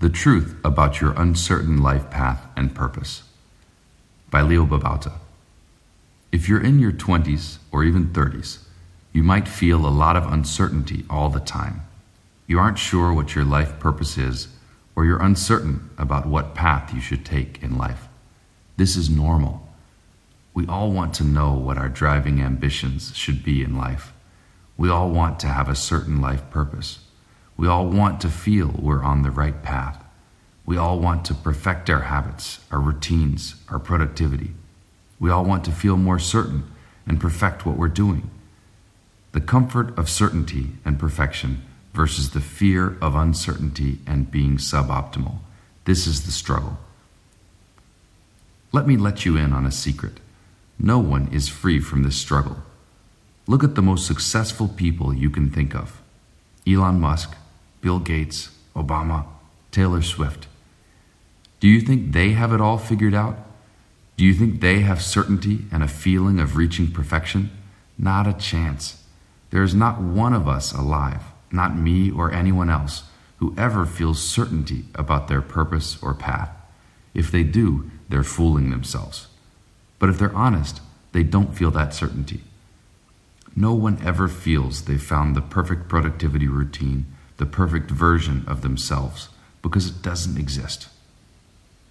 The Truth About Your Uncertain Life Path and Purpose by Leo Babauta. If you're in your 20s or even 30s, you might feel a lot of uncertainty all the time. You aren't sure what your life purpose is, or you're uncertain about what path you should take in life. This is normal. We all want to know what our driving ambitions should be in life. We all want to have a certain life purpose. We all want to feel we're on the right path. We all want to perfect our habits, our routines, our productivity. We all want to feel more certain and perfect what we're doing. The comfort of certainty and perfection versus the fear of uncertainty and being suboptimal. This is the struggle. Let me let you in on a secret. No one is free from this struggle. Look at the most successful people you can think of Elon Musk, Bill Gates, Obama, Taylor Swift. Do you think they have it all figured out? Do you think they have certainty and a feeling of reaching perfection? Not a chance. There is not one of us alive, not me or anyone else, who ever feels certainty about their purpose or path. If they do, they're fooling themselves. But if they're honest, they don't feel that certainty. No one ever feels they've found the perfect productivity routine the perfect version of themselves because it doesn't exist.